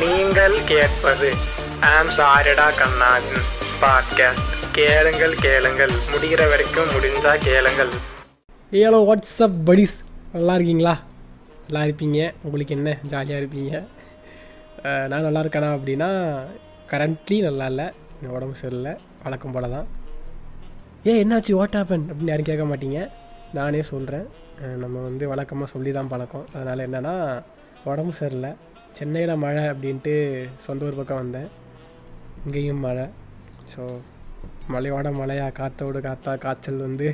நீங்கள் கேட்பது. ஆம் சாரிடா கண்ணாவின் பாட்காஸ்ட் கேளுங்கள் கேளுங்கள். முடிகிற வரைக்கும் முடிஞ்சா கேளுங்கள். ஏலோ வாட்ஸ்அப் படிஸ் நல்லா இருக்கீங்களா? நல்லா இருப்பீங்க. உங்களுக்கு என்ன? ஜாலியாக இருப்பீங்க? நான் நல்லா இருக்கேனா அப்படின்னா கரண்ட்லி நல்லா இல்லை. என் உடம்பு சரியில்லை. வழக்கம் போல தான் ஏ என்னாச்சு? வாட் ஹேப்பன் அப்படின்னு யாரும் கேட்க மாட்டீங்க. நானே சொல்கிறேன் நம்ம வந்து வழக்கமாக சொல்லி தான் பழக்கம். அதனால் என்னென்னா உடம்பு சரியில்லை. சென்னையில் மழை அப்படின்ட்டு சொந்த ஊர் பக்கம் வந்தேன். இங்கேயும் மழை. ஸோ மழையோட மழையாக காற்றோடு காத்தா காய்ச்சல் வந்து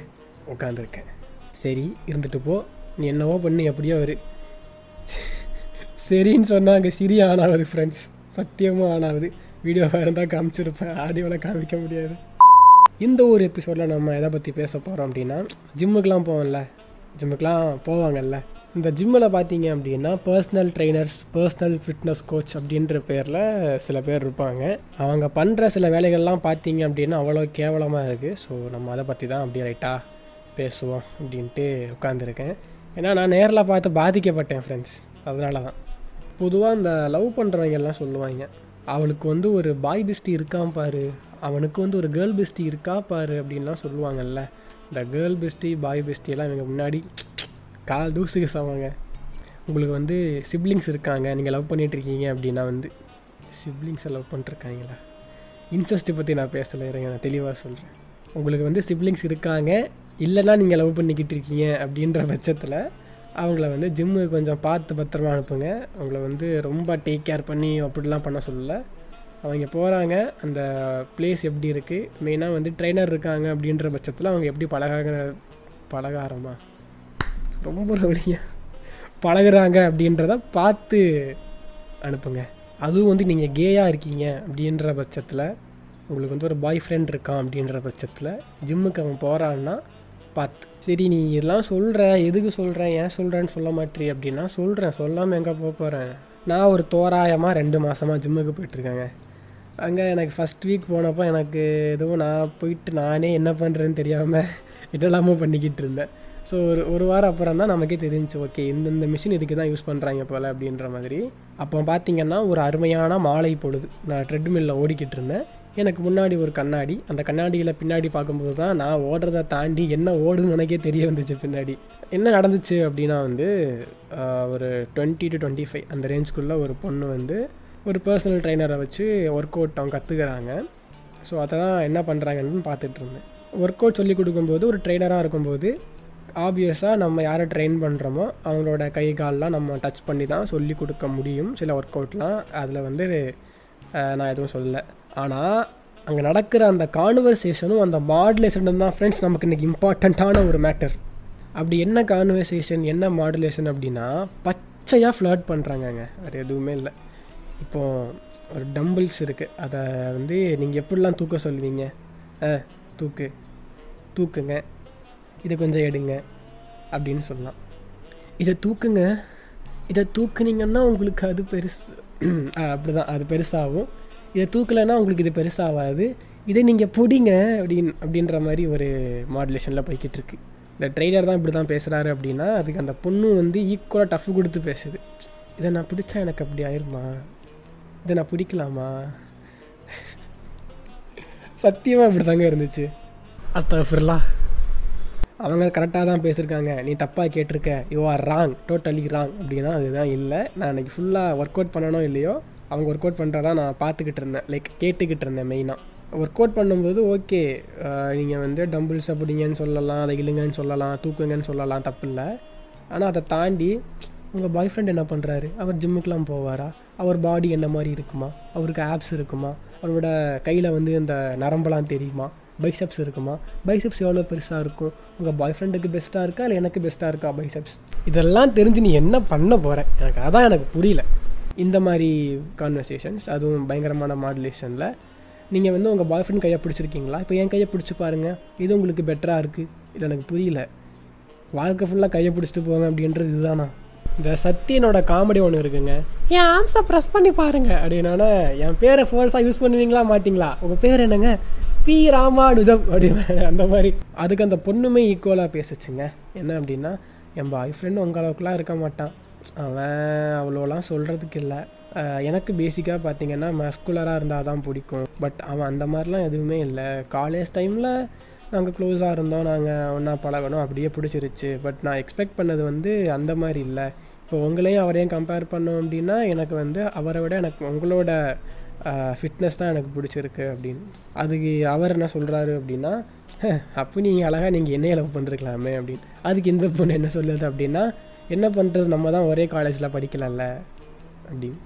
உட்காந்துருக்கேன் சரி இருந்துட்டு போ. நீ என்னவோ பண்ணு எப்படியோ வரு சரின்னு சொன்னாங்க சிரி ஆனாவது ஃப்ரெண்ட்ஸ் சத்தியமாக ஆனாவது. வீடியோவாக இருந்தால் காமிச்சிருப்பேன். ஆடியோவில் காமிக்க முடியாது. இந்த ஒரு எபிசோடில் நம்ம எதை பற்றி பேச போகிறோம் அப்படின்னா ஜிம்முக்கெலாம் போவோம்ல. ஜிம்முக்கெலாம் போவாங்கல்ல. இந்த ஜிம்மில் பார்த்தீங்க அப்படின்னா personal trainers personal fitness coach அப்படின்ற பேரில் சில பேர் இருப்பாங்க. அவங்க பண்ணுற சில வேலைகள்லாம் பார்த்தீங்க அப்படின்னா அவ்வளோ கேவலமாக இருக்குது ஸோ நம்ம அதை பற்றி தான் அப்படியே ரைட்டாக பேசுவோம் அப்படின்ட்டு உட்காந்துருக்கேன் ஏன்னா நான் நேரில் பார்த்து பாதிக்கப்பட்டேன் ஃப்ரெண்ட்ஸ் அதனால தான் பொதுவாக இந்த லவ் பண்ணுறவங்க எல்லாம் சொல்லுவாங்க. அவளுக்கு வந்து ஒரு பாய் பிஸ்டி இருக்கான் பாரு. அவனுக்கு வந்து ஒரு கேர்ள் பிஸ்டி இருக்கா பாரு அப்படின்லாம் சொல்லுவாங்கல்ல. இந்த கேர்ள் பிஸ்டி பாய் பெஸ்டி எல்லாம் இவங்க முன்னாடி கால் தூசுக்கு சமாங்க. உங்களுக்கு வந்து சிப்ளிங்ஸ் இருக்காங்க நீங்கள் லவ் பண்ணிகிட்ருக்கீங்க அப்படின்னா வந்து சிப்ளிங்ஸை லவ் பண்ணிட்டுருக்காங்களா? இன்ட்ரெஸ்ட்டு பற்றி நான் பேசலை இருங்க நான் தெளிவாக சொல்கிறேன் உங்களுக்கு வந்து சிப்ளிங்ஸ் இருக்காங்க இல்லைன்னா நீங்கள் லவ் பண்ணிக்கிட்டு இருக்கீங்க அப்படின்ற பட்சத்தில் அவங்கள வந்து ஜிம்மு கொஞ்சம் பார்த்து பத்திரமா அனுப்புங்க. அவங்கள வந்து ரொம்ப டேக் கேர் பண்ணி அப்படிலாம் பண்ண சொல்லலை. அவங்க போகிறாங்க அந்த பிளேஸ் எப்படி இருக்குது மெயினாக வந்து ட்ரெயினர் இருக்காங்க அப்படின்ற பட்சத்தில் அவங்க எப்படி பழகாக ஆரம்பா ரொம்ப வழியா பழகுறாங்க அப்படின்றத பார்த்து அனுப்புங்க. அதுவும் வந்து நீங்கள் கேயாக இருக்கீங்க அப்படின்ற பட்சத்தில் உங்களுக்கு வந்து ஒரு பாய் ஃப்ரெண்ட் இருக்கான் அப்படின்ற பட்சத்தில் ஜிம்முக்கு அவன் போகிறான்னா பார்த்து சரி நீ இதெல்லாம் சொல்கிறேன் எதுக்கு சொல்கிறேன் ஏன் சொல்கிறேன்னு சொல்ல மாட்டேறி அப்படின்னா சொல்கிறேன் சொல்லாமல் எங்கே போக போகிறேன் நான் ஒரு தோராயமாக ரெண்டு மாதமாக ஜிம்முக்கு போயிட்டுருக்கேங்க அங்கே எனக்கு ஃபஸ்ட் வீக் போனப்போ எனக்கு எதுவும் நான் போயிட்டு நானே என்ன பண்ணுறேன்னு தெரியாமல் இதெல்லாமும் பண்ணிக்கிட்டு இருந்தேன். ஸோ ஒரு ஒரு வாரம் அப்புறம் தான் நமக்கே தெரிஞ்சுச்சு ஓகே இந்தந்த மிஷின் இதுக்கு தான் யூஸ் பண்ணுறாங்க போல் அப்படின்ற மாதிரி. அப்போ பார்த்தீங்கன்னா ஒரு அருமையான மாலை பொழுது. நான் ட்ரெட்மில்லில் ஓடிக்கிட்டு இருந்தேன். எனக்கு முன்னாடி ஒரு கண்ணாடி. அந்த கண்ணாடியில் பின்னாடி பார்க்கும்போது தான் நான் ஓடுறதை தாண்டி என்ன ஓடுதுன்னு எனக்கே தெரிய வந்துச்சு பின்னாடி. என்ன நடந்துச்சு அப்படின்னா வந்து ஒரு டுவெண்ட்டி டு டுவெண்ட்டி ஃபைவ் அந்த ரேஞ்சுக்குள்ளே ஒரு பொண்ணு வந்து ஒரு பர்சனல் ட்ரைனரை வச்சு ஒர்க் அவுட் அவங்க கற்றுக்கிறாங்க ஸோ அதை தான் என்ன பண்ணுறாங்கன்னு பார்த்துட்டு இருந்தேன். ஒர்க் அவுட் சொல்லி கொடுக்கும்போது ஒரு ட்ரெயினராக இருக்கும்போது ஆப்வியஸாக நம்ம யாரை ட்ரெயின் பண்ணுறோமோ அவங்களோட கை கால்லாம் நம்ம டச் பண்ணி தான் சொல்லி கொடுக்க முடியும். சில ஒர்க் அவுட்லாம் அதில் வந்து நான் எதுவும் சொல்லலை. ஆனால் அங்கே நடக்கிற அந்த கான்வர்சேஷனும் அந்த மாடுலேஷனும் தான் ஃப்ரெண்ட்ஸ் நமக்கு இன்றைக்கி இம்பார்ட்டண்ட்டான ஒரு மேட்டர் அப்படி என்ன கான்வர்சேஷன் என்ன மாடுலேஷன் அப்படின்னா பச்சையாக ஃப்ளர்ட் பண்ணுறாங்கங்க அது எதுவுமே இல்லை. இப்போது ஒரு டம்பிள்ஸ் இருக்குது அதை வந்து நீங்கள் எப்படிலாம் தூக்க சொல்லுவீங்க? ஆ தூக்கு. தூக்குங்க. இதை கொஞ்சம் எடுங்க அப்படின்னு சொல்லலாம் இதை தூக்குங்க. இதை தூக்குனீங்கன்னா உங்களுக்கு அது பெருசு அப்படி தான் அது பெருசாகும். இதை தூக்கலைன்னா உங்களுக்கு இது பெருசாகாது இதை நீங்கள் பிடிங்க அப்படின் அப்படின்ற மாதிரி ஒரு மாடுலேஷனில் போய்கிட்டு இருக்கு. இந்த ட்ரெய்லர் தான் இப்படி தான் பேசுகிறாரு அப்படின்னா அதுக்கு அந்த பொண்ணு வந்து ஈக்குவலாக டஃப் கொடுத்து பேசுது. இதை நான் பிடிச்சா எனக்கு அப்படி ஆயிருமா? இதை நான் பிடிக்கலாமா? சத்தியமாக இப்படி தாங்க இருந்துச்சு. அஸ்தஃபிர்லா அவங்க கரெக்டாக தான் பேசியிருக்காங்க. நீ தப்பாக கேட்டிருக்க. You are wrong totally wrong அப்படின்னா அதுதான் இல்லை. நான் அன்றைக்கி ஃபுல்லாக ஒர்க் அவுட் பண்ணணும் இல்லையோ அவங்க ஒர்க் அவுட் பண்ணுறதா நான் பார்த்துக்கிட்டு இருந்தேன். லைக் கேட்டுக்கிட்டு இருந்தேன் மெயினாக ஒர்க் அவுட் பண்ணும்போது ஓகே நீங்கள் வந்து டம்பிள்ஸ் அப்படிங்கன்னு சொல்லலாம் அதை இழுங்கன்னு சொல்லலாம் தூக்குங்கன்னு சொல்லலாம் தப்பு இல்லை ஆனால் அதை தாண்டி உங்கள் பாய் ஃப்ரெண்ட் என்ன பண்ணுறாரு அவர் ஜிம்முக்கெலாம் போவாரா? அவர் பாடி என்ன மாதிரி இருக்குமா? அவருக்கு ஆப்ஸ் இருக்குமா? அவரோட கையில் வந்து இந்த நரம்பெல்லாம் தெரியுமா? பைசப்ஸ் இருக்குமா? பைசப்ஸ் எவ்வளோ பெருசாக இருக்கும்? உங்கள் பாய் ஃப்ரெண்டுக்கு பெஸ்ட்டாக இருக்கா? இல்லை எனக்கு பெஸ்ட்டாக இருக்கா பைசப்ஸ் இதெல்லாம் தெரிஞ்சு நீ என்ன பண்ண போகிற எனக்கு அதான் எனக்கு புரியல. இந்த மாதிரி கான்வர்சேஷன்ஸ் அதுவும் பயங்கரமான மாடுலேஷனில் நீங்கள் வந்து உங்கள் பாய் ஃப்ரெண்ட் கையை பிடிச்சிருக்கீங்களா? இப்போ என் கையை பிடிச்சி பாருங்கள் இது உங்களுக்கு பெட்டராக இருக்குது இது எனக்கு புரியல. வாழ்க்கை ஃபுல்லாக கையை பிடிச்சிட்டு போவேன் அப்படின்றது இதுதானா? இந்த சத்தியனோட காமெடி ஒன்று இருக்குங்க. என் ஆம்ஸை ப்ரெஸ் பண்ணி பாருங்க. அப்படின்னா என் பேரை ஃபோர்ஸாக யூஸ் பண்ணுவீங்களா மாட்டிங்களா? உங்கள் பேர் என்னங்க? பி ராமானுஜம் அப்படின்னு அந்த மாதிரி. அதுக்கு அந்த பொண்ணுமே ஈக்குவலாக பேசுச்சுங்க. என்ன அப்படின்னா என் பாய் ஃப்ரெண்டு உங்கள் அளவுக்குலாம் இருக்க மாட்டான். அவன் அவ்வளோலாம் சொல்கிறதுக்கு இல்லை. எனக்கு பேசிக்காக பார்த்தீங்கன்னா மஸ்குலராக இருந்தால் தான் பிடிக்கும். பட் அவன் அந்த மாதிரிலாம் எதுவுமே இல்லை. காலேஜ் டைமில் நாங்கள் க்ளோஸாக இருந்தோம். நாங்கள் ஒன்றா பழகணும். அப்படியே பிடிச்சிருச்சு. பட் நான் எக்ஸ்பெக்ட் பண்ணது வந்து அந்த மாதிரி இல்லை. இப்போ உங்களையும் அவரையும் கம்பேர் பண்ணோம் அப்படின்னா எனக்கு வந்து அவரை விட எனக்கு உங்களோட ஃபிட்னஸ் தான் எனக்கு பிடிச்சிருக்கு அப்படின்னு. அதுக்கு அவர் என்ன சொல்கிறாரு அப்படின்னா அப்போ நீங்கள் அழகாக நீங்கள் என்னைய லவ் பண்ணிருக்கலாமே அப்படின்னு. அதுக்கு இந்த பொண்ணு என்ன சொல்லுது அப்படின்னா என்ன பண்ணுறது நம்ம தான் ஒரே காலேஜில் படிக்கலாம்ல அப்படின்னு.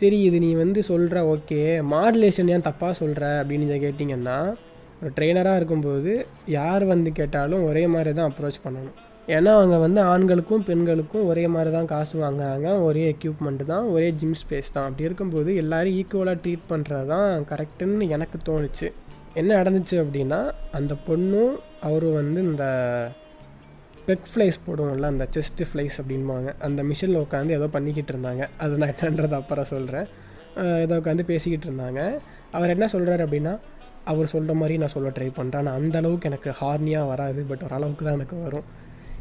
சரி இது நீ வந்து சொல்கிற ஓகே மாடுலேஷன் ஏன் தப்பாக சொல்கிற அப்படின்னு நீங்கள் கேட்டிங்கன்னா ஒரு ட்ரெயினராக இருக்கும்போது யார் வந்து கேட்டாலும் ஒரே மாதிரி தான் அப்ரோச் பண்ணணும். ஏன்னா அவங்க வந்து ஆண்களுக்கும் பெண்களுக்கும் ஒரே மாதிரி தான் காசு வாங்குறாங்க. ஒரே எக்யூப்மெண்ட் தான் ஒரே ஜிம் ஸ்பேஸ் தான். அப்படி இருக்கும்போது எல்லோரும் ஈக்குவலாக ட்ரீட் பண்ணுறது தான் கரெக்டுன்னு எனக்கு தோணுச்சு. என்ன நடந்துச்சு அப்படின்னா அந்த பொண்ணும் அவரும் வந்து இந்த பெக் ஃப்ளைஸ் போடுவோம்ல அந்த செஸ்ட் ஃப்ளைஸ் அப்படின்பாங்க அந்த மிஷினில் உட்காந்து ஏதோ பண்ணிக்கிட்டு இருந்தாங்க. அது நான் என்னன்றது அப்புறம் சொல்கிறேன் ஏதோ உட்காந்து பேசிக்கிட்டு இருந்தாங்க. அவர் என்ன சொல்கிறாரு அப்படின்னா அவர் சொல்கிற மாதிரி நான் சொல்ல ட்ரை பண்ணுறேன் ஆனால் அந்த அளவுக்கு எனக்கு ஹார்னியாக வராது பட் ஓரளவுக்கு தான் எனக்கு வரும்.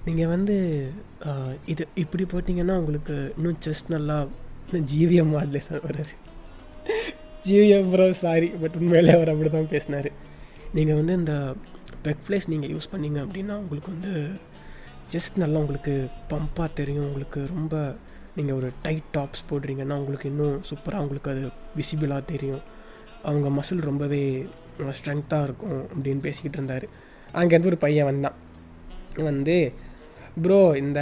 நீங்கள் வந்து இது இப்படி போட்டிங்கன்னா உங்களுக்கு இன்னும் செஸ்ட் நல்லா இன்னும் ஜிவிஎம் மாடலேஷன் வர்றாரு ஜிவிஎம் ப்ரோ சாரி பட் உண்மையிலே அவர் அப்படி தான் பேசினார். நீங்கள் வந்து இந்த பெக் ஃப்ளேஸ் நீங்கள் யூஸ் பண்ணீங்க அப்படின்னா உங்களுக்கு வந்து ஜஸ்ட் நல்லா உங்களுக்கு பம்பாக தெரியும். உங்களுக்கு ரொம்ப நீங்கள் ஒரு டைட் டாப்ஸ் போடுறீங்கன்னா உங்களுக்கு இன்னும் சூப்பராக உங்களுக்கு அது விசிபிளாக தெரியும். அவங்க மசில் ரொம்பவே ஸ்ட்ரென்த்தாக இருக்கும் அப்படின்னு பேசிக்கிட்டு இருந்தார். அங்கேருந்து ஒரு பையன் வந்தான். வந்து ப்ரோ இந்த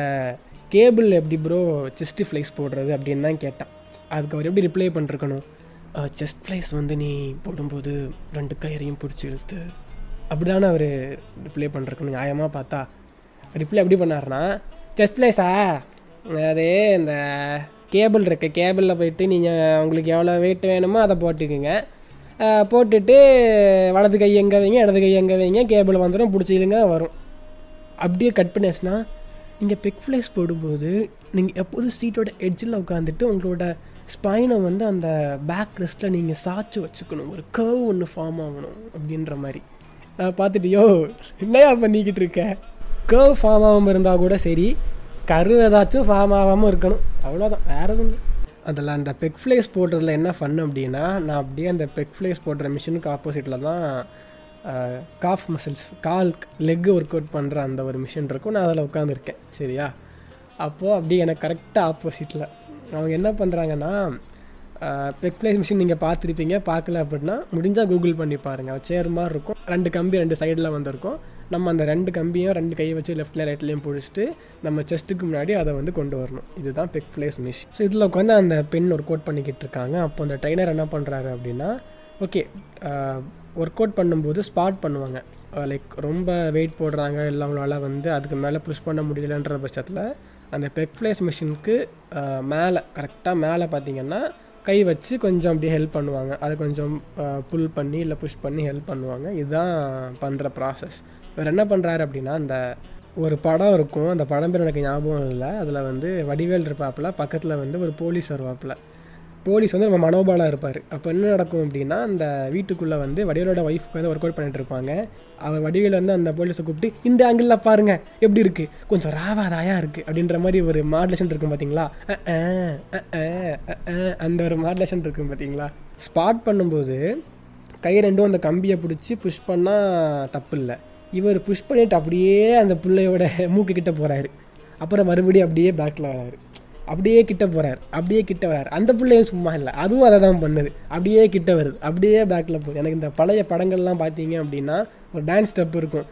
கேபிள் எப்படி ப்ரோ செஸ்ட் ஃப்ளைஸ் போடுறது அப்படின்னு தான் கேட்டான். அதுக்கு அவர் எப்படி ரிப்ளை பண்ணிருக்கணும்? செஸ்ட் ஃப்ளைஸ் வந்து நீ போடும்போது ரெண்டு கயிறையும் பிடிச்சி இழுத்து அப்படி தானே அவர் ரிப்ளை பண்ணிருக்கணும். நியாயமாக பார்த்தா. ரிப்ளை எப்படி பண்ணார்னா செஸ்ட் ஃப்ளைஸா அது இந்த கேபிள் இருக்கு. கேபிளில் போயிட்டு நீங்கள் உங்களுக்கு எவ்வளோ வெயிட் வேணுமோ அதை போட்டுக்குங்க. போட்டுட்டு வலது கை எங்கே வைங்க இடது கை எங்கே வைங்க கேபிள் வந்துடும் பிடிச்சி வரும். அப்படியே கட் பண்ணியாச்சுன்னா நீங்கள் பெக் ஃப்ளேஸ் போடும்போது நீங்கள் எப்போதும் சீட்டோட எட்ஜில் உட்காந்துட்டு உங்களோட ஸ்பைனை வந்து அந்த பேக் ரெஸ்ட்டில் நீங்கள் சாய்ச்சி வச்சுக்கணும். ஒரு கர்வ் ஒன்று ஃபார்ம் ஆகணும் அப்படின்ற மாதிரி. நான் பார்த்துட்டியோ என்னையா பண்ணிக்கிட்டு இருக்க? கர்வ் ஃபார்ம் ஆகாமல் இருந்தால் கூட சரி. கரு ஏதாச்சும் ஃபார்ம் ஆகாமல் இருக்கணும். அவ்வளோதான் வேறு எதுவும் இல்லை. அதில் அந்த பெக் ஃப்ளேஸ் போடுறதுல என்ன ஃபன் அப்படின்னா நான் அப்படியே அந்த பெக் ஃப்ளேஸ் போடுற மிஷினுக்கு ஆப்போசிட்டில் தான் காஃப் மசில்ஸ் கால் லெக்கு ஒர்க் அவுட் பண்ணுற அந்த ஒரு மிஷின் இருக்கும். நான் அதில் உட்காந்துருக்கேன் சரியா? அப்போது அப்படியே எனக்கு கரெக்டாக ஆப்போசிட்டில் அவங்க என்ன பண்ணுறாங்கன்னா பெக் பிளேஸ் மிஷின் நீங்கள் பார்த்துருப்பீங்க. பார்க்கல அப்படின்னா முடிஞ்சால் கூகுள் பண்ணி பாருங்கள் சேர் மாதிரி இருக்கும். ரெண்டு கம்பி ரெண்டு சைடில் வந்திருக்கும். நம்ம அந்த ரெண்டு கம்பியும் ரெண்டு கையை வச்சு லெஃப்ட்லேயும் ரைட்லேயும் பிடிச்சிட்டு நம்ம செஸ்ட்டுக்கு முன்னாடி அதை வந்து கொண்டு வரணும். இதுதான் பெக் பிளேஸ் மிஷின் ஸோ இதில் உட்காந்து அந்த பெண் ஒர்க் அவுட் பண்ணிக்கிட்டு இருக்காங்க. அப்போ அந்த ட்ரைனர் என்ன பண்ணுறாரு அப்படின்னா ஓகே ஒர்க் அவுட் பண்ணும்போது ஸ்பாட் பண்ணுவாங்க. லைக் ரொம்ப வெயிட் போடுறாங்க இல்லை அவங்களால வந்து அதுக்கு மேலே புஷ் பண்ண முடியலன்ற பட்சத்தில் அந்த பெக் பிளேஸ் மிஷினுக்கு மேலே கரெக்டாக மேலே பார்த்தீங்கன்னா கை வச்சு கொஞ்சம் அப்படியே ஹெல்ப் பண்ணுவாங்க. அதை கொஞ்சம் புல் பண்ணி இல்லை புஷ் பண்ணி ஹெல்ப் பண்ணுவாங்க. இதுதான் பண்ணுற ப்ராசஸ் இவர் என்ன பண்ணுறாரு அப்படின்னா அந்த ஒரு படம் இருக்கும். அந்த படம் பேர் எனக்கு ஞாபகம் இல்லை. அதில் வந்து வடிவேல் இருப்பாப்புல. பக்கத்தில் வந்து ஒரு போலீஸ் வருவாப்புல. போலீஸ் வந்து நம்ம மனோபாலாக இருப்பார். அப்போ என்ன நடக்கும் அப்படின்னா அந்த வீட்டுக்குள்ளே வந்து வடிவேலோட ஒய்ஃப்க்கு வந்து ஒர்க் அவுட் பண்ணிட்டு இருப்பாங்க. அவர் வடிவேல் வந்து அந்த போலீஸை கூப்பிட்டு இந்த ஆங்கிளில் பாருங்க எப்படி இருக்குது கொஞ்சம் ராவாதாயா இருக்குது அப்படின்ற மாதிரி ஒரு மாடலேஷன் இருக்கும் பார்த்தீங்களா அந்த ஒரு மாடுலேஷன் இருக்கும் பார்த்தீங்களா ஸ்பாட் பண்ணும்போது கை ரெண்டும் அந்த கம்பியை பிடிச்சி புஷ் பண்ணால் தப்பு இல்லை. இவர் புஷ் பண்ணிட்டு அப்படியே அந்த பிள்ளையோட மூக்கு கிட்ட போகிறாரு அப்புறம் மறுபடியும் அப்படியே பேக்கில் வராரு. அப்படியே கிட்ட போகிறார் அப்படியே கிட்ட வரார் அந்த பிள்ளையும் சும்மா இல்லை அதுவும் அதை தான் பண்ணுது அப்படியே கிட்ட வருது அப்படியே பேக்கில் போகுது எனக்கு இந்த பழைய படங்கள்லாம் பார்த்தீங்க அப்படின்னா ஒரு டான்ஸ் ஸ்டெப் இருக்கும்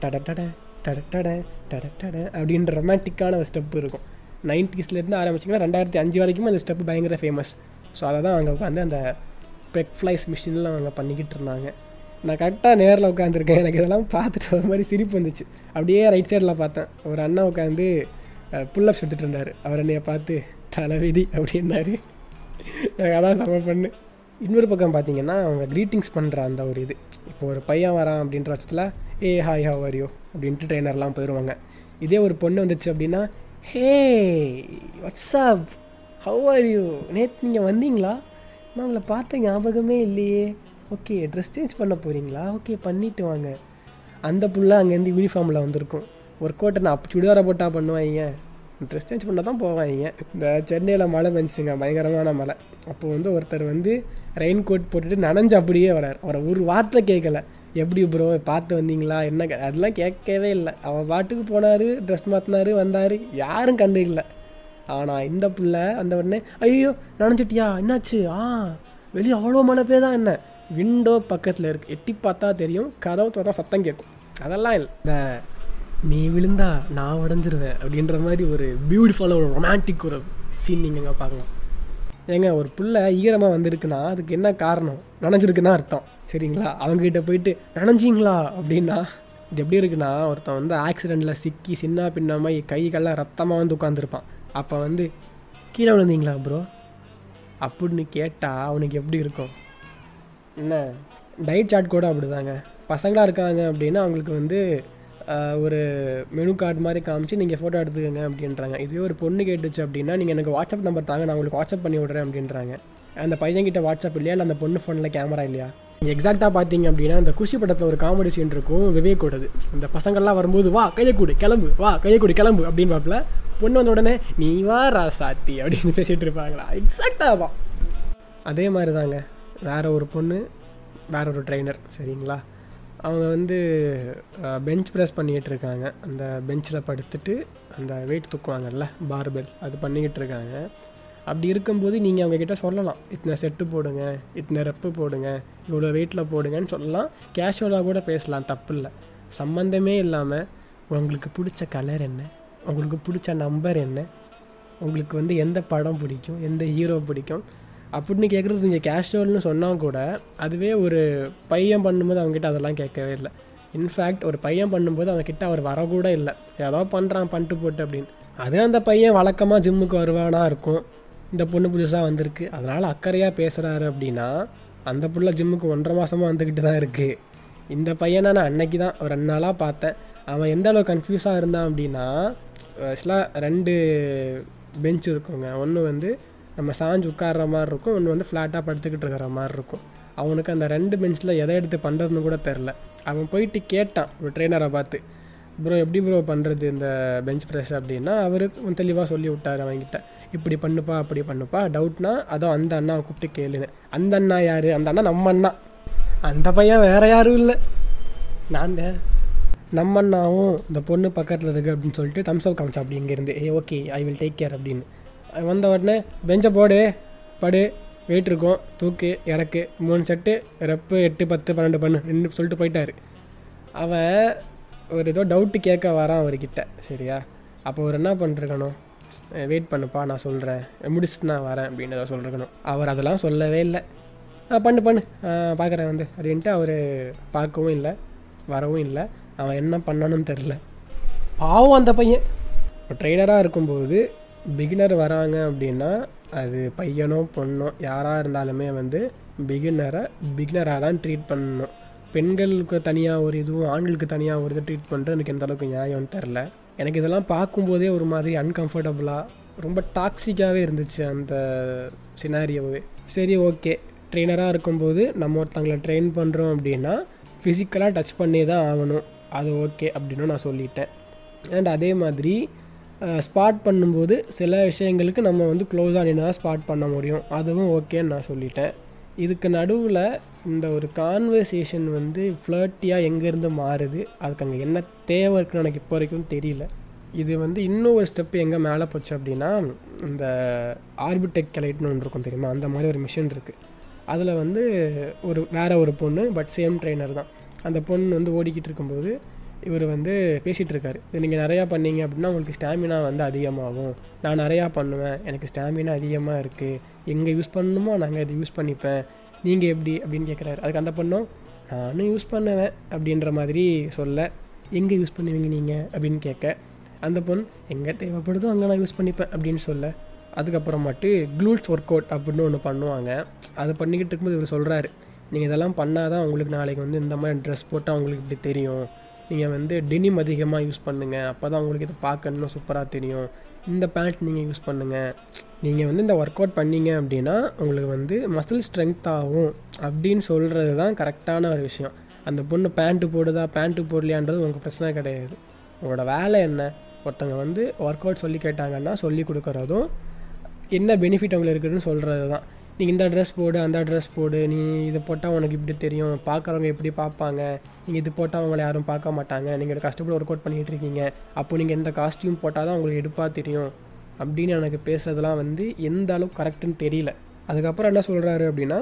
டட டட டட டட டட டட அப்படின்ற ரொமான்டிக்கான ஒரு ஸ்டெப் இருக்கும் நைன்டிஸ்லேருந்து ஆரம்பிச்சிங்கன்னா ரெண்டாயிரத்தி அஞ்சு வரைக்கும் அந்த ஸ்டெப் பயங்கர ஃபேமஸ் ஸோ அதை தான் அவங்க உட்காந்து அந்த பெக் ஃப்ளைஸ் மிஷினில் அவங்க பண்ணிக்கிட்டு இருந்தாங்க நான் கரெக்டாக நேரில் உட்காந்துருக்கேன் எனக்கு இதெல்லாம் பார்த்துட்டு ஒரு மாதிரி சிரிப்பு வந்துச்சு அப்படியே ரைட் சைடில் பார்த்தேன் ஒரு அண்ணா உட்காந்து புல்லப்ஸ் எடுத்துகிட்டு இருந்தார் அவர் என்னைய பார்த்து தலைவிதி அப்படின்னாரு. எனக்கு அதான் சம பண்ணு இன்னொரு பக்கம் பார்த்தீங்கன்னா அவங்க க்ரீட்டிங்ஸ் பண்ணுற அந்த ஒரு இது. இப்போ ஒரு பையன் வரான் அப்படின்ற பட்சத்தில் ஏ ஹாய் ஹவ் வரியோ அப்படின்ட்டு ட்ரெயினர்லாம் போயிடுவாங்க இதே ஒரு பொண்ணு வந்துச்சு அப்படின்னா hey what's up how are you நேற்று நீங்கள் வந்தீங்களா? நான் உங்களை பார்த்த ஞாபகமே இல்லையே. ஓகே ட்ரெஸ் சேஞ்ச் பண்ண போகிறீங்களா ஓகே பண்ணிவிட்டு வாங்க. அந்த புள்ள அங்கேருந்து யூனிஃபார்மில் வந்திருக்கும். ஒர்க் அவுட் நான் அப்போ சுடிதாரை போட்டால் பண்ணுவாங்க. ட்ரெஸ் சேஞ்ச் பண்ணால் தான் போவாங்க. இந்த சென்னையில் மழை பெஞ்சுங்க பயங்கரமான மழை. அப்போ வந்து ஒருத்தர் வந்து ரெயின் கோட் போட்டுட்டு நனைஞ்சு அப்படியே வரார் அவரை ஒரு வார்த்தை கேட்கல எப்படி ப்ரோ பார்த்து வந்தீங்களா? என்ன கே- அதெல்லாம் கேட்கவே இல்லை. அவர் பாட்டுக்கு போனார் ட்ரெஸ் மாற்றினாரு வந்தார். யாரும் கண்டுக்கல ஆனால் இந்த பிள்ளை அந்த உடனே ஐயோ நனைஞ்சிட்டியா? என்னாச்சு? ஆ வெளியே அவ்வளோ மழை தான் என்ன? விண்டோ பக்கத்தில் இருக்குது எட்டி பார்த்தா தெரியும். கதவு திறந்தா சத்தம் கேட்கும். அதெல்லாம் இல்லை. இந்த நீ விழுந்தா நான் உடஞ்சிருவேன் அப்படின்ற மாதிரி ஒரு பியூட்டிஃபுல்லாக ஒரு ரொமான்டிக் ஒரு சீன் நீங்கள் இங்கே பார்க்கலாம். ஏங்க ஒரு பிள்ளை ஈரமாக வந்திருக்குன்னா அதுக்கு என்ன காரணம்? நனைஞ்சிருக்குன்னா அர்த்தம். சரிங்களா? அவங்ககிட்ட போயிட்டு நனைஞ்சிங்களா? அப்படின்னா இது எப்படி இருக்குன்னா ஒருத்தன் வந்து ஆக்சிடெண்ட்டில் சிக்கி சின்ன பின்னமாக கைகள்லாம் ரத்தமாக வந்து உட்காந்துருப்பான் அப்போ வந்து கீழே விழுந்தீங்களா ப்ரோ அப்படின்னு கேட்டால் அவனுக்கு எப்படி இருக்கும்? என்ன? டயட் சார்ட் கூட அப்படிதாங்க. பசங்களாக இருக்காங்க அப்படின்னா அவங்களுக்கு வந்து ஒரு மெனு கார்டு மாதிரி காமிச்சு நீங்கள் ஃபோட்டோ எடுத்துக்கோங்க அப்படின்றாங்க. இதுவே ஒரு பொண்ணு கேட்டுச்சு அப்படின்னா நீங்கள் எனக்கு வாட்ஸ்அப் நம்பர் தாங்க நான் உங்களுக்கு வாட்ஸ்அப் பண்ணி விட்றேன் அப்படின்றாங்க. அந்த பையன்கிட்ட வாட்ஸ்அப் இல்லையா? இல்லை அந்த பொண்ணு ஃபோனில் கேமரா இல்லையா? நீங்கள் எக்ஸாக்டாக பார்த்தீங்க அப்படின்னா இந்த குஷி படத்தில் ஒரு காமெடி சீன் இருக்கும் விவேக் கூடது இந்த பசங்கள்லாம் வரும்போது வா கையக்கூடு கிளம்பு வா கையக்கூடு கிளம்பு அப்படின்னு பார்ப்பல பொண்ணு வந்த உடனே நீ வா ராசாத்தி அப்படின்னு பேசிகிட்டு இருப்பாங்களா? எக்ஸாக்டாக அதே மாதிரி தாங்க வேற ஒரு பொண்ணு வேற ஒரு ட்ரைனர் சரிங்களா? அவங்க வந்து பெஞ்ச் ப்ரெஸ் பண்ணிக்கிட்டு இருக்காங்க அந்த பெஞ்சில் படுத்துட்டு அந்த வெயிட் தூக்குவாங்கல்ல பார்பெல் அது பண்ணிக்கிட்டு இருக்காங்க அப்படி இருக்கும்போது நீங்கள் அவங்கக்கிட்ட சொல்லலாம். இத்தனை செட்டு போடுங்க இத்தனை ரெப்பு போடுங்க இவ்வளோ வெயிட்டில் போடுங்கன்னு சொல்லலாம். கேஷுவலாக கூட பேசலாம் தப்பு இல்லை சம்மந்தமே இல்லாமல் உங்களுக்கு பிடிச்ச கலர் என்ன? உங்களுக்கு பிடிச்ச நம்பர் என்ன? உங்களுக்கு வந்து எந்த படம் பிடிக்கும்? எந்த ஹீரோ பிடிக்கும்? அப்படின்னு கேட்குறது நீங்கள் கேஷுவல்னு சொன்னால் கூட அதுவே ஒரு பையன் பண்ணும்போது அவங்ககிட்ட அதெல்லாம் கேட்கவே இல்லை. இன்ஃபேக்ட் ஒரு பையன் பண்ணும்போது அவங்கக்கிட்ட அவர் வரக்கூட இல்லை. ஏதோ பண்ணுறான் பண்ணிட்டு போட்டு அப்படின்னு. அதே அந்த பையன் வழக்கமாக ஜிம்முக்கு வருவானா இருக்கும். இந்த பொண்ணு புதுசாக வந்திருக்கு. அதனால் அக்கறையாக பேசுகிறாரு அப்படின்னா அந்த புள்ள ஜிம்முக்கு ஒன்றரை மாதமாக வந்துக்கிட்டு தான் இருக்குது இந்த பையனை நான் அன்னைக்கு தான் ஒரு ரெண்டு நாளாக பார்த்தேன். அவன் எந்த அளவு கன்ஃபியூஸாக இருந்தான் அப்படின்னா ஆக்சுவலாக ரெண்டு பெஞ்ச் இருக்குங்க. ஒன்று வந்து நம்ம சாஞ்சு உட்கார்ற மாதிரி இருக்கும். ஒன்று வந்து ஃப்ளாட்டாக படுத்துக்கிட்டு இருக்கிற மாதிரி இருக்கும். அவனுக்கு அந்த ரெண்டு பெஞ்சில் எதை எடுத்து பண்ணுறதுன்னு கூட தெரில அவன் போயிட்டு கேட்டான் ஒரு ட்ரெயினரை பார்த்து ப்ரோ எப்படி ப்ரோ பண்ணுறது இந்த பெஞ்ச் ப்ரெஸ் அப்படின்னா? அவர் தெளிவாக சொல்லி விட்டார் அவங்ககிட்ட இப்படி பண்ணுப்பா அப்படி பண்ணுப்பா. டவுட்னா அதோ அந்த அண்ணாவை கூப்பிட்டு கேளுன்னு. அந்த அண்ணா யார்? அந்த அண்ணா நம்ம அண்ணா. அந்த பையன் வேற யாரும் இல்லை. நான் தான் நம்ம அண்ணாவும் இந்த பொண்ணு பக்கத்தில் இருக்குது அப்படின்னு சொல்லிட்டு தம்ஸ் அப் காமிச்சா அப்படி இங்கேருந்து. ஏ okay I will take care அப்படின்னு. வந்த உடனே பெஞ்சை போடு படு வெயிட் இருக்கும் தூக்கு இறக்கு. மூணு செட்டு ரெப்பு எட்டு பத்து பன்னெண்டு பண்ணு ரெண்டு சொல்லிட்டு போயிட்டாரு. அவன் ஒரு ஏதோ டவுட்டு கேட்க வரான் அவர்கிட்ட. சரியா? அப்போ அவர் என்ன பண்ணிருக்கணும்? வெயிட் பண்ணுப்பா நான் சொல்கிறேன் முடிச்சுட்டு நான் வரேன் அப்படின்னு ஏதோ சொல்லிருக்கணும். அவர் அதெல்லாம் சொல்லவே இல்லை. பண்ணு பண்ணு. பார்க்குறேன் வந்து. அப்படின்ட்டு அவர் பார்க்கவும் இல்லை வரவும் இல்லை. அவன் என்ன பண்ணணும்னு தெரில பாவம் அந்த பையன். இப்போ ட்ரெயினராக இருக்கும்போது பிகினர் வராங்க அப்படின்னா அது பையனோ பொண்ணோ யாராக இருந்தாலுமே வந்து பிகினரை பிகினராக தான் ட்ரீட் பண்ணணும். பெண்களுக்கு தனியாக ஒரு இதுவும் ஆண்களுக்கு தனியாக ஒரு இது ட்ரீட் பண்ணுறது எனக்கு எந்த அளவுக்கு நியாயம்னு தெரில எனக்கு இதெல்லாம் பார்க்கும்போதே ஒரு மாதிரி அன்கம்ஃபர்டபுளாக ரொம்ப டாக்ஸிக்காகவே இருந்துச்சு அந்த சினாரியோவே சரி ஓகே ட்ரெயினராக இருக்கும்போது நம்ம ஒருத்தங்களை ட்ரெயின் பண்ணுறோம் அப்படின்னா ஃபிசிக்கலாக டச் பண்ணி தான் ஆகணும். அது ஓகே அப்படின்னு நான் சொல்லிட்டேன். அண்ட் அதே மாதிரி ஸ்பாட் பண்ணும்போது சில விஷயங்களுக்கு நம்ம வந்து க்ளோஸாக நின்று தான் ஸ்பாட் பண்ண முடியும். அதுவும் ஓகேன்னு நான் சொல்லிட்டேன். இதுக்கு நடுவில் இந்த ஒரு கான்வர்சேஷன் வந்து ஃப்ளர்ட்டியாக எங்கேருந்து மாறுது? அதுக்கு அங்கே என்ன தேவை இருக்குன்னு எனக்கு இப்போ வரைக்கும் தெரியல. இது வந்து இன்னும் ஒரு ஸ்டெப் எங்கே மேலே போச்சு அப்படின்னா இந்த ஆர்பிடெக் கலைட்னு ஒன்று இருக்கும் தெரியுமா? அந்த மாதிரி ஒரு மிஷின் இருக்குது அதில் வந்து ஒரு வேற ஒரு பொண்ணு பட் சேம் ட்ரெயினர் தான். அந்த பொண்ணு வந்து ஓடிக்கிட்டு இருக்கும்போது இவர் வந்து பேசிகிட்டு இருக்காரு இது நீங்கள் நிறையா பண்ணீங்க அப்படின்னா உங்களுக்கு ஸ்டாமினா வந்து அதிகமாகும். நான் நிறையா பண்ணுவேன். எனக்கு ஸ்டாமினா அதிகமாக இருக்குது எங்கே யூஸ் பண்ணணுமோ நாங்கள் இதை யூஸ் பண்ணிப்பேன். நீங்கள் எப்படி அப்படின்னு கேட்குறாரு. அதுக்கு அந்த பொண்ணும் நானும் யூஸ் பண்ணுவேன் அப்படின்ற மாதிரி சொல்ல எங்கே யூஸ் பண்ணுவீங்க நீங்கள் அப்படின்னு கேட்க அந்த பொண்ணு எங்கே தேவைப்படுதோ அங்கே நான் யூஸ் பண்ணிப்பேன் அப்படின்னு சொல்ல அதுக்கப்புறமாட்டு க்ளூட்ஸ் ஒர்க் அவுட் அப்படின்னு ஒன்று பண்ணுவாங்க. அதை பண்ணிக்கிட்டு இருக்கும்போது இவர் சொல்கிறாரு நீங்கள் இதெல்லாம் பண்ணால் தான் உங்களுக்கு நாளைக்கு வந்து இந்த மாதிரி ட்ரெஸ் போட்டால் உங்களுக்கு இப்படி தெரியும். நீங்கள் வந்து டெனிம் அதிகமாக யூஸ் பண்ணுங்கள் அப்போ தான் உங்களுக்கு இதை பார்க்க இன்னும் சூப்பராக தெரியும். இந்த பேண்ட் நீங்கள் யூஸ் பண்ணுங்கள் நீங்கள் வந்து இந்த ஒர்க் அவுட் பண்ணீங்க அப்படின்னா உங்களுக்கு வந்து மசில் ஸ்ட்ரென்த் ஆகும் அப்படின்னு சொல்கிறது தான் கரெக்டான ஒரு விஷயம். அந்த பொண்ணு பேண்ட்டு போடுதா பேண்ட்டு போடலையான்றது உங்கள் பிரச்சனை கிடையாது. உங்களோட வேலை என்ன? ஒருத்தவங்க வந்து ஒர்க் அவுட் சொல்லி கேட்டாங்கன்னா சொல்லி கொடுக்குறதும் என்ன பெனிஃபிட் அவங்களுக்கு இருக்குதுன்னு சொல்கிறது தான் நீ இந்த ட்ரெஸ் போடு அந்த ட்ரெஸ் போடு. நீ இதை போட்டால் உனக்கு இப்படி தெரியும். பார்க்குறவங்க எப்படி பார்ப்பாங்க நீங்கள் இது போட்டால் அவங்கள யாரும் பார்க்க மாட்டாங்க. நீங்கள் கஷ்டப்பட்டு ஒர்க் அவுட் பண்ணிகிட்டு இருக்கீங்க. அப்போ நீங்கள் எந்த காஸ்டியூம் போட்டால் தான் உங்களுக்கு எடுப்பாக தெரியும். அப்படின்னு எனக்கு பேசுகிறதுலாம் வந்து எந்த அளவுக்கு கரெக்டுன்னு தெரியல. அதுக்கப்புறம் என்ன சொல்கிறாரு அப்படின்னா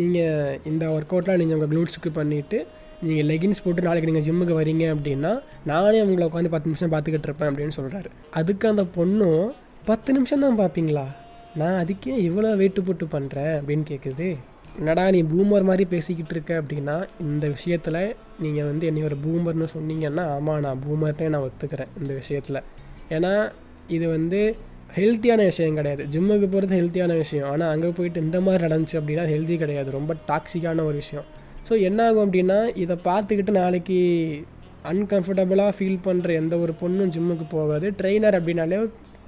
நீங்கள் இந்த ஒர்க் அவுட்லாம் நீங்கள் உங்கள் க்ளூட்ஸுக்கு பண்ணிவிட்டு நீங்கள் லெகின்ஸ் போட்டு நாளைக்கு நீங்கள் ஜிம்முக்கு வரீங்க அப்படின்னா நானே உங்களை உட்காந்து பத்து நிமிஷம் பார்த்துக்கிட்டு இருப்பேன் அப்படின்னு சொல்கிறாரு அதுக்கு அந்த பொண்ணும் பத்து நிமிஷம் தான் பார்ப்பீங்களா? நான் அதுக்கே இவ்வளோ வெயிட்டு போட்டு பண்ணுறேன் அப்படின்னு கேட்குது என்னடா நீ பூமர் மாதிரி பேசிக்கிட்டு இருக்க அப்படின்னா இந்த விஷயத்தில் நீங்கள் வந்து என்னை ஒரு பூமர்னு சொன்னீங்கன்னா ஆமாம் நான் பூமர்னே நான் ஒத்துக்கிறேன் இந்த விஷயத்தில். ஏன்னா இது வந்து ஹெல்த்தியான விஷயம் கிடையாது. ஜிம்முக்கு போகிறது ஹெல்த்தியான விஷயம். ஆனால் அங்கே போயிட்டு இந்த மாதிரி நடந்துச்சு அப்படின்னா ஹெல்த்தி கிடையாது. ரொம்ப டாக்ஸிக்கான ஒரு விஷயம். ஸோ என்ன ஆகும் அப்படின்னா இதை பார்த்துக்கிட்டு நாளைக்கு அன்கம்ஃபர்டபுளாக ஃபீல் பண்ணுற எந்த ஒரு பொண்ணும் ஜிம்முக்கு போகாது. ட்ரெயினர் அப்படின்னாலே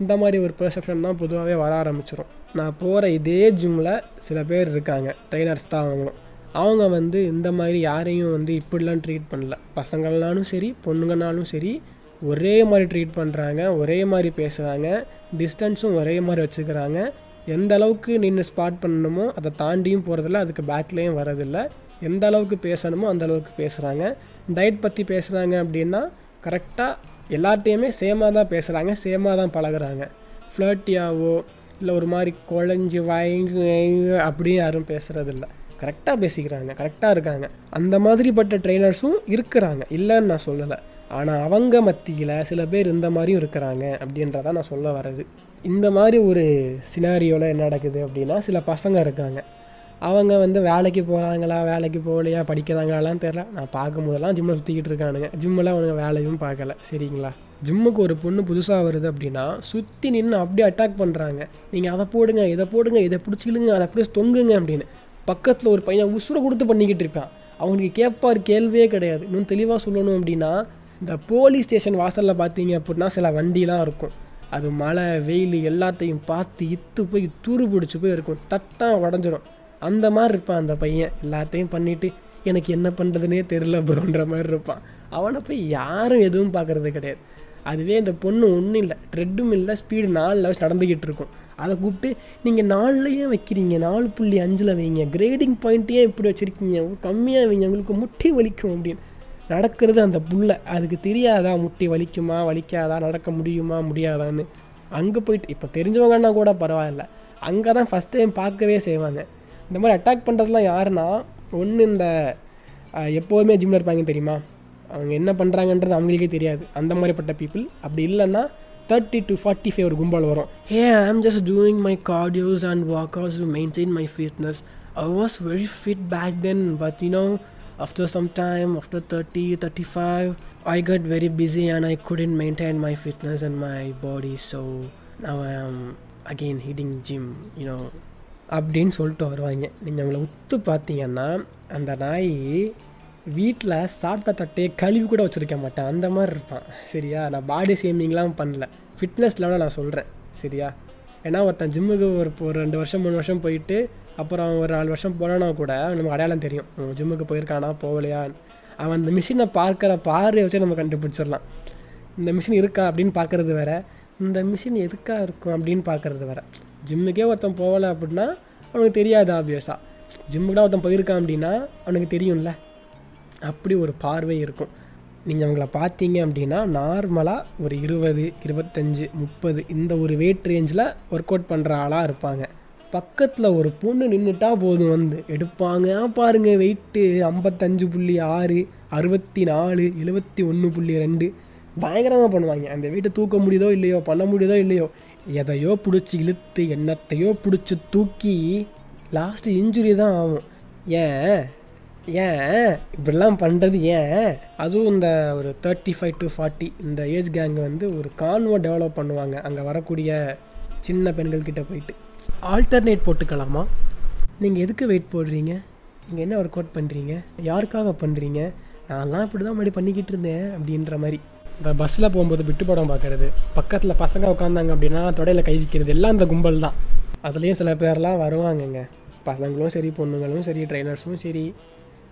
இந்த மாதிரி ஒரு பெர்செப்ஷன் தான் பொதுவாகவே வர ஆரம்பிச்சிடும் நான் போகிற இதே ஜிம்மில் சில பேர் இருக்காங்க ட்ரைனர்ஸ் தான் அவங்களும். அவங்க வந்து இந்த மாதிரி யாரையும் வந்து இப்படிலாம் ட்ரீட் பண்ணல. பசங்கள்னாலும் சரி பொண்ணுங்கனாலும் சரி ஒரே மாதிரி ட்ரீட் பண்ணுறாங்க ஒரே மாதிரி பேசுகிறாங்க டிஸ்டன்ஸும் ஒரே மாதிரி வச்சுக்கிறாங்க. எந்த அளவுக்கு நின்று ஸ்பாட் பண்ணணுமோ அதை தாண்டியும் போகிறதில்ல அதுக்கு பேக்லேயும் வரதில்லை எந்த அளவுக்கு பேசணுமோ அந்த அளவுக்கு பேசுகிறாங்க டயட் பற்றி பேசுகிறாங்க அப்படின்னா கரெக்டாக எல்லார்ட்டையுமே சேமாக தான் பேசுகிறாங்க சேமாக தான் பழகுறாங்க. ஃப்ளர்ட்டியாவோ இல்லை ஒரு மாதிரி குழஞ்சி வாங்கி அப்படின்னு யாரும் பேசுகிறதில்ல கரெக்டாக பேசிக்கிறாங்க கரெக்டாக இருக்காங்க. அந்த மாதிரிப்பட்ட ட்ரெயினர்ஸும் இருக்கிறாங்க. இல்லைன்னு நான் சொல்லலை. ஆனால் அவங்க மத்தியில் சில பேர் இந்த மாதிரியும் இருக்கிறாங்க அப்படின்றத நான் சொல்ல வர்றது. இந்த மாதிரி ஒரு சினாரியோவில் என்ன நடக்குது அப்படின்னா சில பசங்க இருக்காங்க. அவங்க வந்து வேலைக்கு போகிறாங்களா வேலைக்கு போகலையா படிக்கிறாங்களான்னு தெரில நான் பார்க்கும்போதெல்லாம் ஜிம்மில் சுற்றிக்கிட்டு இருக்கானுங்க. ஜிம்மில் அவங்க வேலையும் பார்க்கல. சரிங்களா? ஜிம்முக்கு ஒரு பொண்ணு புதுசாக வருது அப்படின்னா சுற்றி நின்று அப்படியே அட்டாக் பண்ணுறாங்க நீங்கள் அதை போடுங்க இதை போடுங்க இதை பிடிச்சிக்கிடுங்க அதை அப்படியே தொங்குங்க அப்படின்னு. பக்கத்தில் ஒரு பையன் உசுரை கொடுத்து பண்ணிக்கிட்டு இருப்பான். அவனுக்கு கேட்பார் கேள்வியே கிடையாது. இன்னும் தெளிவாக சொல்லணும் அப்படின்னா இந்த போலீஸ் ஸ்டேஷன் வாசலில் பார்த்தீங்க அப்படின்னா சில வண்டிலாம் இருக்கும். அது மழை வெயில் எல்லாத்தையும் பார்த்து இத்து போய் துரு பிடிச்சி போய் இருக்கும். தட்டாக உடஞ்சிடும். அந்த மாதிரி இருப்பான் அந்த பையன். எல்லாத்தையும் பண்ணிவிட்டு எனக்கு என்ன பண்ணுறதுனே தெரில ப்ரோன்ற மாதிரி இருப்பான். அவனை போய் யாரும் எதுவும் பார்க்குறது கிடையாது. அதுவே இந்த பொண்ணு ஒன்றும் இல்லை. ட்ரெட்டும் இல்லை ஸ்பீடு நாலு வச்சு நடந்துக்கிட்டு இருக்கும். அதை கூப்பிட்டு நீங்கள் நாலுலையே வைக்கிறீங்க? நாலு புள்ளி அஞ்சில் வைங்க. கிரேடிங் பாயிண்ட்டே இப்படி வச்சுருக்கீங்க? கம்மியாக வைங்க. உங்களுக்கு முட்டி வலிக்கும் அப்படின்னு. நடக்கிறது அந்த புல்லை அதுக்கு தெரியாதா? முட்டி வலிக்குமா? வலிக்காதா? நடக்க முடியுமா? முடியாதான்னு. அங்கே போயிட்டு இப்போ தெரிஞ்சவங்கன்னா கூட பரவாயில்ல. அங்கே தான் ஃபஸ்ட் டைம் பார்க்கவே செய்வாங்க. இந்த மாதிரி அட்டாக் பண்ணுறதுலாம் யாருன்னா ஒன்று இந்த எப்போதுமே ஜிம்மில் இருப்பாங்க தெரியுமா? அவங்க என்ன பண்ணுறாங்கன்றது அவங்களுக்கே தெரியாது. அந்த மாதிரிப்பட்ட பீப்புள் அப்படி இல்லைன்னா தேர்ட்டி டு ஃபார்ட்டி ஃபைவ் ஒரு கும்பல் வரும். I am just doing my cardios and work outs to maintain my fitness I was very fit back then but you know after some time after 30 35 i got very busy and i couldn't maintain maintain my fitness and my body so now I am again gym gym you know அப்படின்னு சொல்லிட்டு வருவாங்க. நீங்கள் அவங்கள உத்து பார்த்தீங்கன்னா அந்த நாய் வீட்டில் சாப்பிட்ட தட்டையை கழுவி கூட வச்சுருக்க மாட்டேன். அந்த மாதிரி இருப்பான். சரியா? நான் பாடி ஷேமிங்லாம் பண்ணல. ஃபிட்னஸ் லெவலில் நான் சொல்கிறேன் சரியா? ஏன்னா ஒருத்தன் ஜிம்முக்கு ஒரு ஒரு ரெண்டு வருஷம் மூணு வருஷம் போயிட்டு அப்புறம் ஒரு நாலு வருஷம் போனோன்னா கூட நமக்கு அடையாளம் தெரியும். ஜிம்முக்கு போயிருக்கானா போகலையா? அவன் அந்த மிஷினை பார்க்குற பார்வையை வச்சு நம்ம கண்டுபிடிச்சிடலாம். இந்த மிஷின் இருக்கா அப்படின்னு பார்க்குறது வேறு. இந்த மிஷின் எதுக்காக இருக்கும் அப்படின்னு பார்க்குறது வேற. ஜிம்முக்கே ஒருத்தன் போகலை அப்படின்னா அவனுக்கு தெரியாது ஆப்வியஸாக ஜிம்முக்குலாம் ஒருத்தன் போயிருக்கான் அப்படின்னா அவனுக்கு தெரியும்ல. அப்படி ஒரு பார்வை இருக்கும். நீங்கள் அவங்கள பார்த்தீங்க அப்படின்னா நார்மலாக ஒரு இருபது இருபத்தஞ்சி முப்பது இந்த ஒரு வெயிட் ரேஞ்சில் ஒர்க் அவுட் பண்ணுற ஆளாக இருப்பாங்க. பக்கத்தில் ஒரு பொண்ணு நின்றுட்டா போதும் வந்து. எடுப்பாங்க. பாருங்கள் வெயிட்டு ஐம்பத்தஞ்சு புள்ளி ஆறு அறுபத்தி நாலு எழுபத்தி ஒன்று புள்ளி ரெண்டு. பயங்கரமாக பண்ணுவாங்க. அந்த வீட்டை தூக்க முடியுதோ இல்லையோ பண்ண முடியுதோ இல்லையோ எதையோ பிடிச்சி இழுத்து என்னத்தையோ பிடிச்சி தூக்கி லாஸ்ட்டு இன்ஜுரி தான் ஆகும். ஏன்? ஏன்? இப்படிலாம் பண்ணுறது ஏன்? அதுவும் இந்த ஒரு தேர்ட்டி ஃபைவ் டு ஃபார்ட்டி இந்த ஏஜ் கேங் வந்து ஒரு கான்வோ டெவலப் பண்ணுவாங்க. அங்கே வரக்கூடிய சின்ன பெண்கள் கிட்ட போயிட்டு. ஆல்டர்னேட் போட்டுக்கலாமா? நீங்கள் எதுக்கு வெயிட் போடுறீங்க? நீங்கள் என்ன ஒர்க் அவுட் பண்ணுறீங்க யாருக்காக பண்ணுறீங்க நான்லாம் இப்படி தான் முன்னாடி பண்ணிக்கிட்டு இருந்தேன் அப்படின்ற மாதிரி. இந்த பஸ்ஸில் போகும்போது விட்டு படம் பார்க்குறது. பக்கத்தில் பசங்க உட்காந்தாங்க அப்படின்னா தொடையில் கை வைக்கிறது எல்லாம் அந்த கும்பல் தான். அதுலேயும் சில பேர்லாம் வருவாங்கங்க. பசங்களும் சரி பொண்ணுங்களும் சரி ட்ரைனர்ஸும் சரி.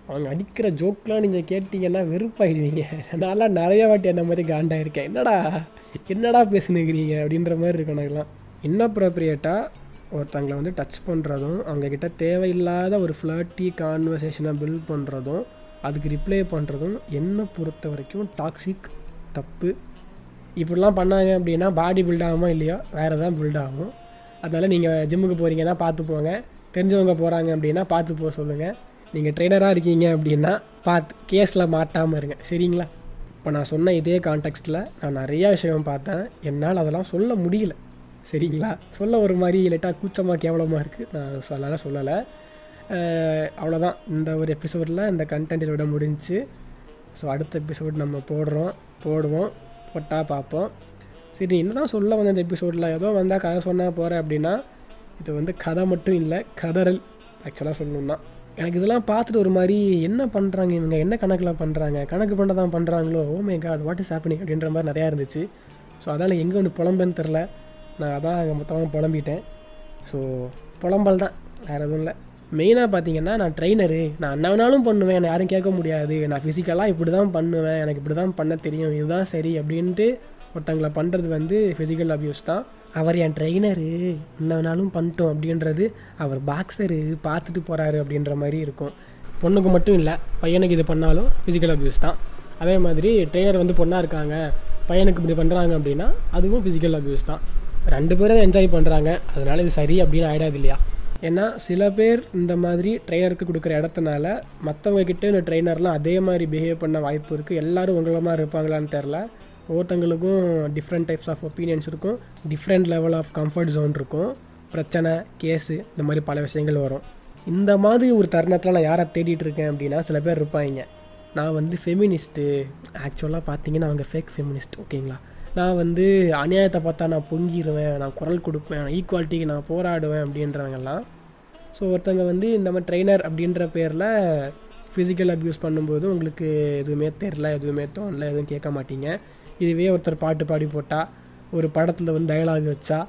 அவங்க அடிக்கிற ஜோக்கெலாம் நீங்கள் கேட்டிங்கன்னா வெறுப்பாயிருவீங்க நான்லாம் நிறைய வாட்டி அந்த மாதிரி காண்டாயிருக்கேன். என்னடா என்னடா பேசுனுக்கிறீங்க அப்படின்ற மாதிரி இருக்கும் எனக்குலாம் இன்னப்ரோப்ரியேட்டாக ஒருத்தங்களை வந்து டச் பண்ணுறதும் அவங்கக்கிட்ட தேவையில்லாத ஒரு ஃப்ளாட்டி கான்வர்சேஷனை பில்ட் பண்ணுறதும் அதுக்கு ரிப்ளை பண்ணுறதும் என்னை பொறுத்த வரைக்கும் டாக்ஸிக் தப்பு. இப்படிலாம் பண்ணாங்க அப்படின்னா பாடி பில்ட் ஆகுமா இல்லையோ? வேறு தான் பில்ட் ஆகும். அதனால் நீங்கள் ஜிம்முக்கு போகிறீங்கன்னா பார்த்து போங்க. தெரிஞ்சவங்க போகிறாங்க அப்படின்னா பார்த்து போக சொல்லுங்கள் நீங்கள் ட்ரெயினராக இருக்கீங்க அப்படின்னா பார்த்து கேஸில் மாட்டாமல் இருங்க. சரிங்களா? இப்போ நான் சொன்ன இதே கான்டெக்ஸ்ட்டில் நான் நிறையா விஷயம் பார்த்தேன். என்னால் அதெல்லாம் சொல்ல முடியல. சரிங்களா? சொல்ல ஒரு மாதிரி லைட்டாக கூச்சமாக கேவலமாக இருக்குது நான் சொல்லலை. சொல்லலை அவ்வளோதான் இந்த ஒரு எபிசோடில் இந்த கண்டென்ட் இதோட முடிஞ்சு ஸோ அடுத்த எபிசோட் நம்ம போடுறோம் போடுவோம் போட்டால் பார்ப்போம். சரி என்ன தான் சொல்ல வந்த இந்த எபிசோடில் ஏதோ வந்தால் கதை சொன்னால் போகிறேன் அப்படின்னா இது வந்து கதை மட்டும் இல்லை கதறல். ஆக்சுவலாக சொல்லணும்னா. எனக்கு இதெல்லாம் பார்த்துட்டு ஒரு மாதிரி என்ன பண்ணுறாங்க இவங்க? என்ன கணக்கில் பண்ணுறாங்க கணக்கு பண்ண தான் பண்ணுறாங்களோ oh oh my God what is happening அப்படின்ற மாதிரி நிறையா இருந்துச்சு. ஸோ அதனால் எங்கே வந்து புலம்புன்னு தெரில நான் அதான் அங்கே மொத்தமாக புலம்பிட்டேன். ஸோ புலம்பல் தான். வேறு எதுவும் இல்லை. மெயினாக பார்த்தீங்கன்னா நான் ட்ரைனரு நான் என்ன வேணாலும் பண்ணுவேன். என்னை யாரும் கேட்க முடியாது. நான் ஃபிசிக்கலாக இப்படி தான் பண்ணுவேன். எனக்கு இப்படி தான் பண்ண தெரியும். இதுதான் சரி அப்படின்ட்டு ஒருத்தங்களை பண்ணுறது வந்து ஃபிசிக்கல் அப்யூஸ் தான். அவர் என் ட்ரெயினரு என்ன வேணாலும் பண்ணிட்டோம் அப்படின்றது அவர் பாக்ஸரு பார்த்துட்டு போகிறாரு அப்படின்ற மாதிரி இருக்கும். பொண்ணுக்கு மட்டும் இல்லை பையனுக்கு இது பண்ணாலும் ஃபிசிக்கல் அப்யூஸ் தான். அதே மாதிரி ட்ரெயினர் வந்து பொண்ணாக இருக்காங்க. பையனுக்கு இப்படி பண்ணுறாங்க அப்படின்னா அதுவும் ஃபிசிக்கல் அப்யூஸ் தான். ரெண்டு பேரும் என்ஜாய் பண்ணுறாங்க அதனால இது சரி அப்படின்னு ஆகிடாது இல்லையா? ஏன்னா சில பேர் இந்த மாதிரி ட்ரெயினருக்கு கொடுக்குற இடத்துனால மற்றவங்கக்கிட்ட இந்த ட்ரெயினர்லாம் அதே மாதிரி பிஹேவ் பண்ண வாய்ப்பு இருக்குது எல்லோரும் உங்களை மாதிரி இருப்பாங்களான்னு தெரில ஒவ்வொருத்தங்களுக்கும் டிஃப்ரெண்ட் டைப்ஸ் ஆஃப் ஒப்பீனியன்ஸ் இருக்கும். Different level of comfort zone இருக்கும். பிரச்சனை கேஸு இந்த மாதிரி பல விஷயங்கள் வரும். இந்த மாதிரி ஒரு தருணத்தில் நான் யாரை தேடிட்டு இருக்கேன் அப்படின்னா சில பேர் இருப்பாங்க. நான் வந்து ஃபெமினிஸ்ட்டு ஆக்சுவலாக பார்த்தீங்கன்னா அவங்க ஃபேக் ஃபெமினிஸ்ட் ஓகேங்களா நான் வந்து அநியாயத்தை பார்த்தா நான் பொங்கிடுவேன் நான் குரல் கொடுப்பேன் ஈக்குவாலிட்டிக்கு நான் போராடுவேன் அப்படின்றவங்கெல்லாம். ஸோ ஒருத்தங்க வந்து இந்த மாதிரி ட்ரெயினர் அப்படின்ற பேரில் ஃபிசிக்கல் அப்யூஸ் பண்ணும்போது உங்களுக்கு எதுவுமே தெரில எதுவுமே தோணல எதுவும் கேட்க மாட்டீங்க. இதுவே ஒருத்தர் பாட்டு பாடி போட்டால் ஒரு படத்தில் வந்து டயலாக் வச்சா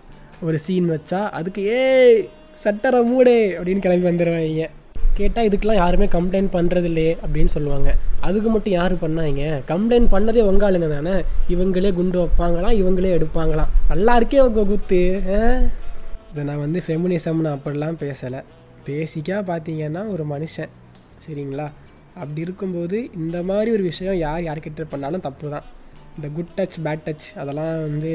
ஒரு சீன் வச்சா அதுக்கு ஏ சட்டரை மூடே அப்படின்னு கிளம்பி வந்துடுவாங்க கேட்டால் இதுக்கெலாம் யாருமே கம்ப்ளைண்ட் பண்ணுறதில்லே அப்படின்னு சொல்லுவாங்க. அதுக்கு மட்டும் யார் பண்ணாங்க? கம்ப்ளைண்ட் பண்ணதே உங்க ஆளுங்க தானே. இவங்களே குண்டு வைப்பாங்களாம் இவங்களே எடுப்பாங்களாம் நல்லா இருக்கே உங்க குத்து இதை நான் வந்து ஃபெமினிசம்னு அப்படிலாம் பேசலை. பேசிக்காக பார்த்தீங்கன்னா ஒரு மனுஷன் சரிங்களா? அப்படி இருக்கும்போது இந்த மாதிரி ஒரு விஷயம் யார் யார்கிட்ட பண்ணாலும் தப்பு தான் இந்த குட் டச் பேட் டச் அதெல்லாம் வந்து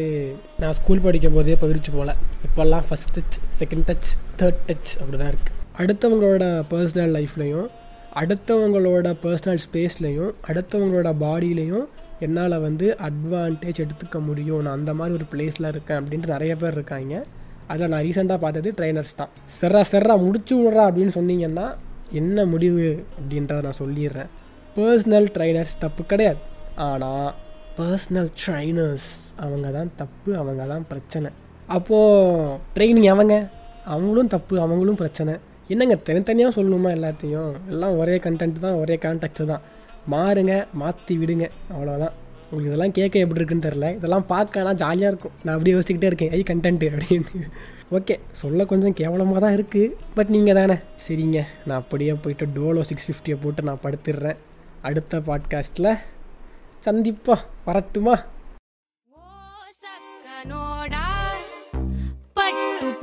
நான் ஸ்கூல் படிக்கும் போதே பகிர்ச்சி போகல இப்போல்லாம் first touch second touch third touch அப்படி தான் இருக்குது அடுத்தவங்களோட பர்சனல் லைஃப்லையும் அடுத்தவங்களோட பர்சனல் ஸ்பேஸ்லையும் அடுத்தவங்களோட பாடியிலையும் என்னால் வந்து அட்வான்டேஜ் எடுத்துக்க முடியும். நான் அந்த மாதிரி ஒரு பிளேஸில் இருக்கேன் அப்படின்ட்டு நிறைய பேர் இருக்காங்க. அதில் நான் ரீசெண்டாக பார்த்தது ட்ரைனர்ஸ் தான். செர்ரா செர்ரா முடிச்சு விட்றா அப்படின்னு சொன்னீங்கன்னா என்ன முடிவு அப்படின்றத நான் சொல்லிடுறேன். பர்சனல் ட்ரைனர்ஸ் தப்பு கிடையாது. ஆனால் பர்சனல் ட்ரைனர்ஸ் அவங்க தான் தப்பு அவங்க தான் பிரச்சனை. அப்போது ட்ரைனிங் அவங்க அவங்களும் தப்பு அவங்களும் பிரச்சனை. என்னங்க தனித்தனியாக சொல்லணுமா எல்லாத்தையும்? எல்லாம் ஒரே கண்டென்ட் தான் ஒரே கான்டாக்ட் தான். மாறுங்க மாற்றி விடுங்க அவ்வளோதான் உங்களுக்கு இதெல்லாம் கேட்க எப்படி இருக்குன்னு தெரில இதெல்லாம் பார்க்க ஜாலியாக இருக்கும். நான் அப்படியே யோசிச்சுக்கிட்டே இருக்கேன் ஐ கண்டென்ட்டு அப்படின்னு. ஓகே சொல்ல கொஞ்சம் கேவலமாக தான் இருக்குது பட் நீங்கள் தானே. சரிங்க நான் அப்படியே போயிட்டு டோலோ சிக்ஸ் ஃபிஃப்டியை போட்டு நான் படுத்துடுறேன். அடுத்த பாட்காஸ்ட்டில் சந்திப்பா வரட்டுமா?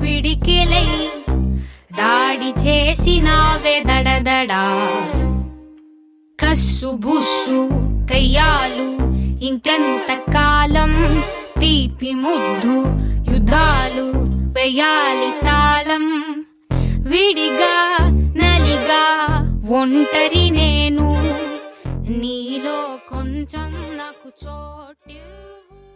பிடிக்கலை దాడి చేసినావే దడదడా. కస్సు బుస్సు కయ్యాలు ఇంకెంత కాలం తీపి ముద్దు యుద్ధాలు వెయ్యాలి తాళం. విడిగా నలిగా ఒంటరి నేను. నీలో కొంచెం నాకు చోటు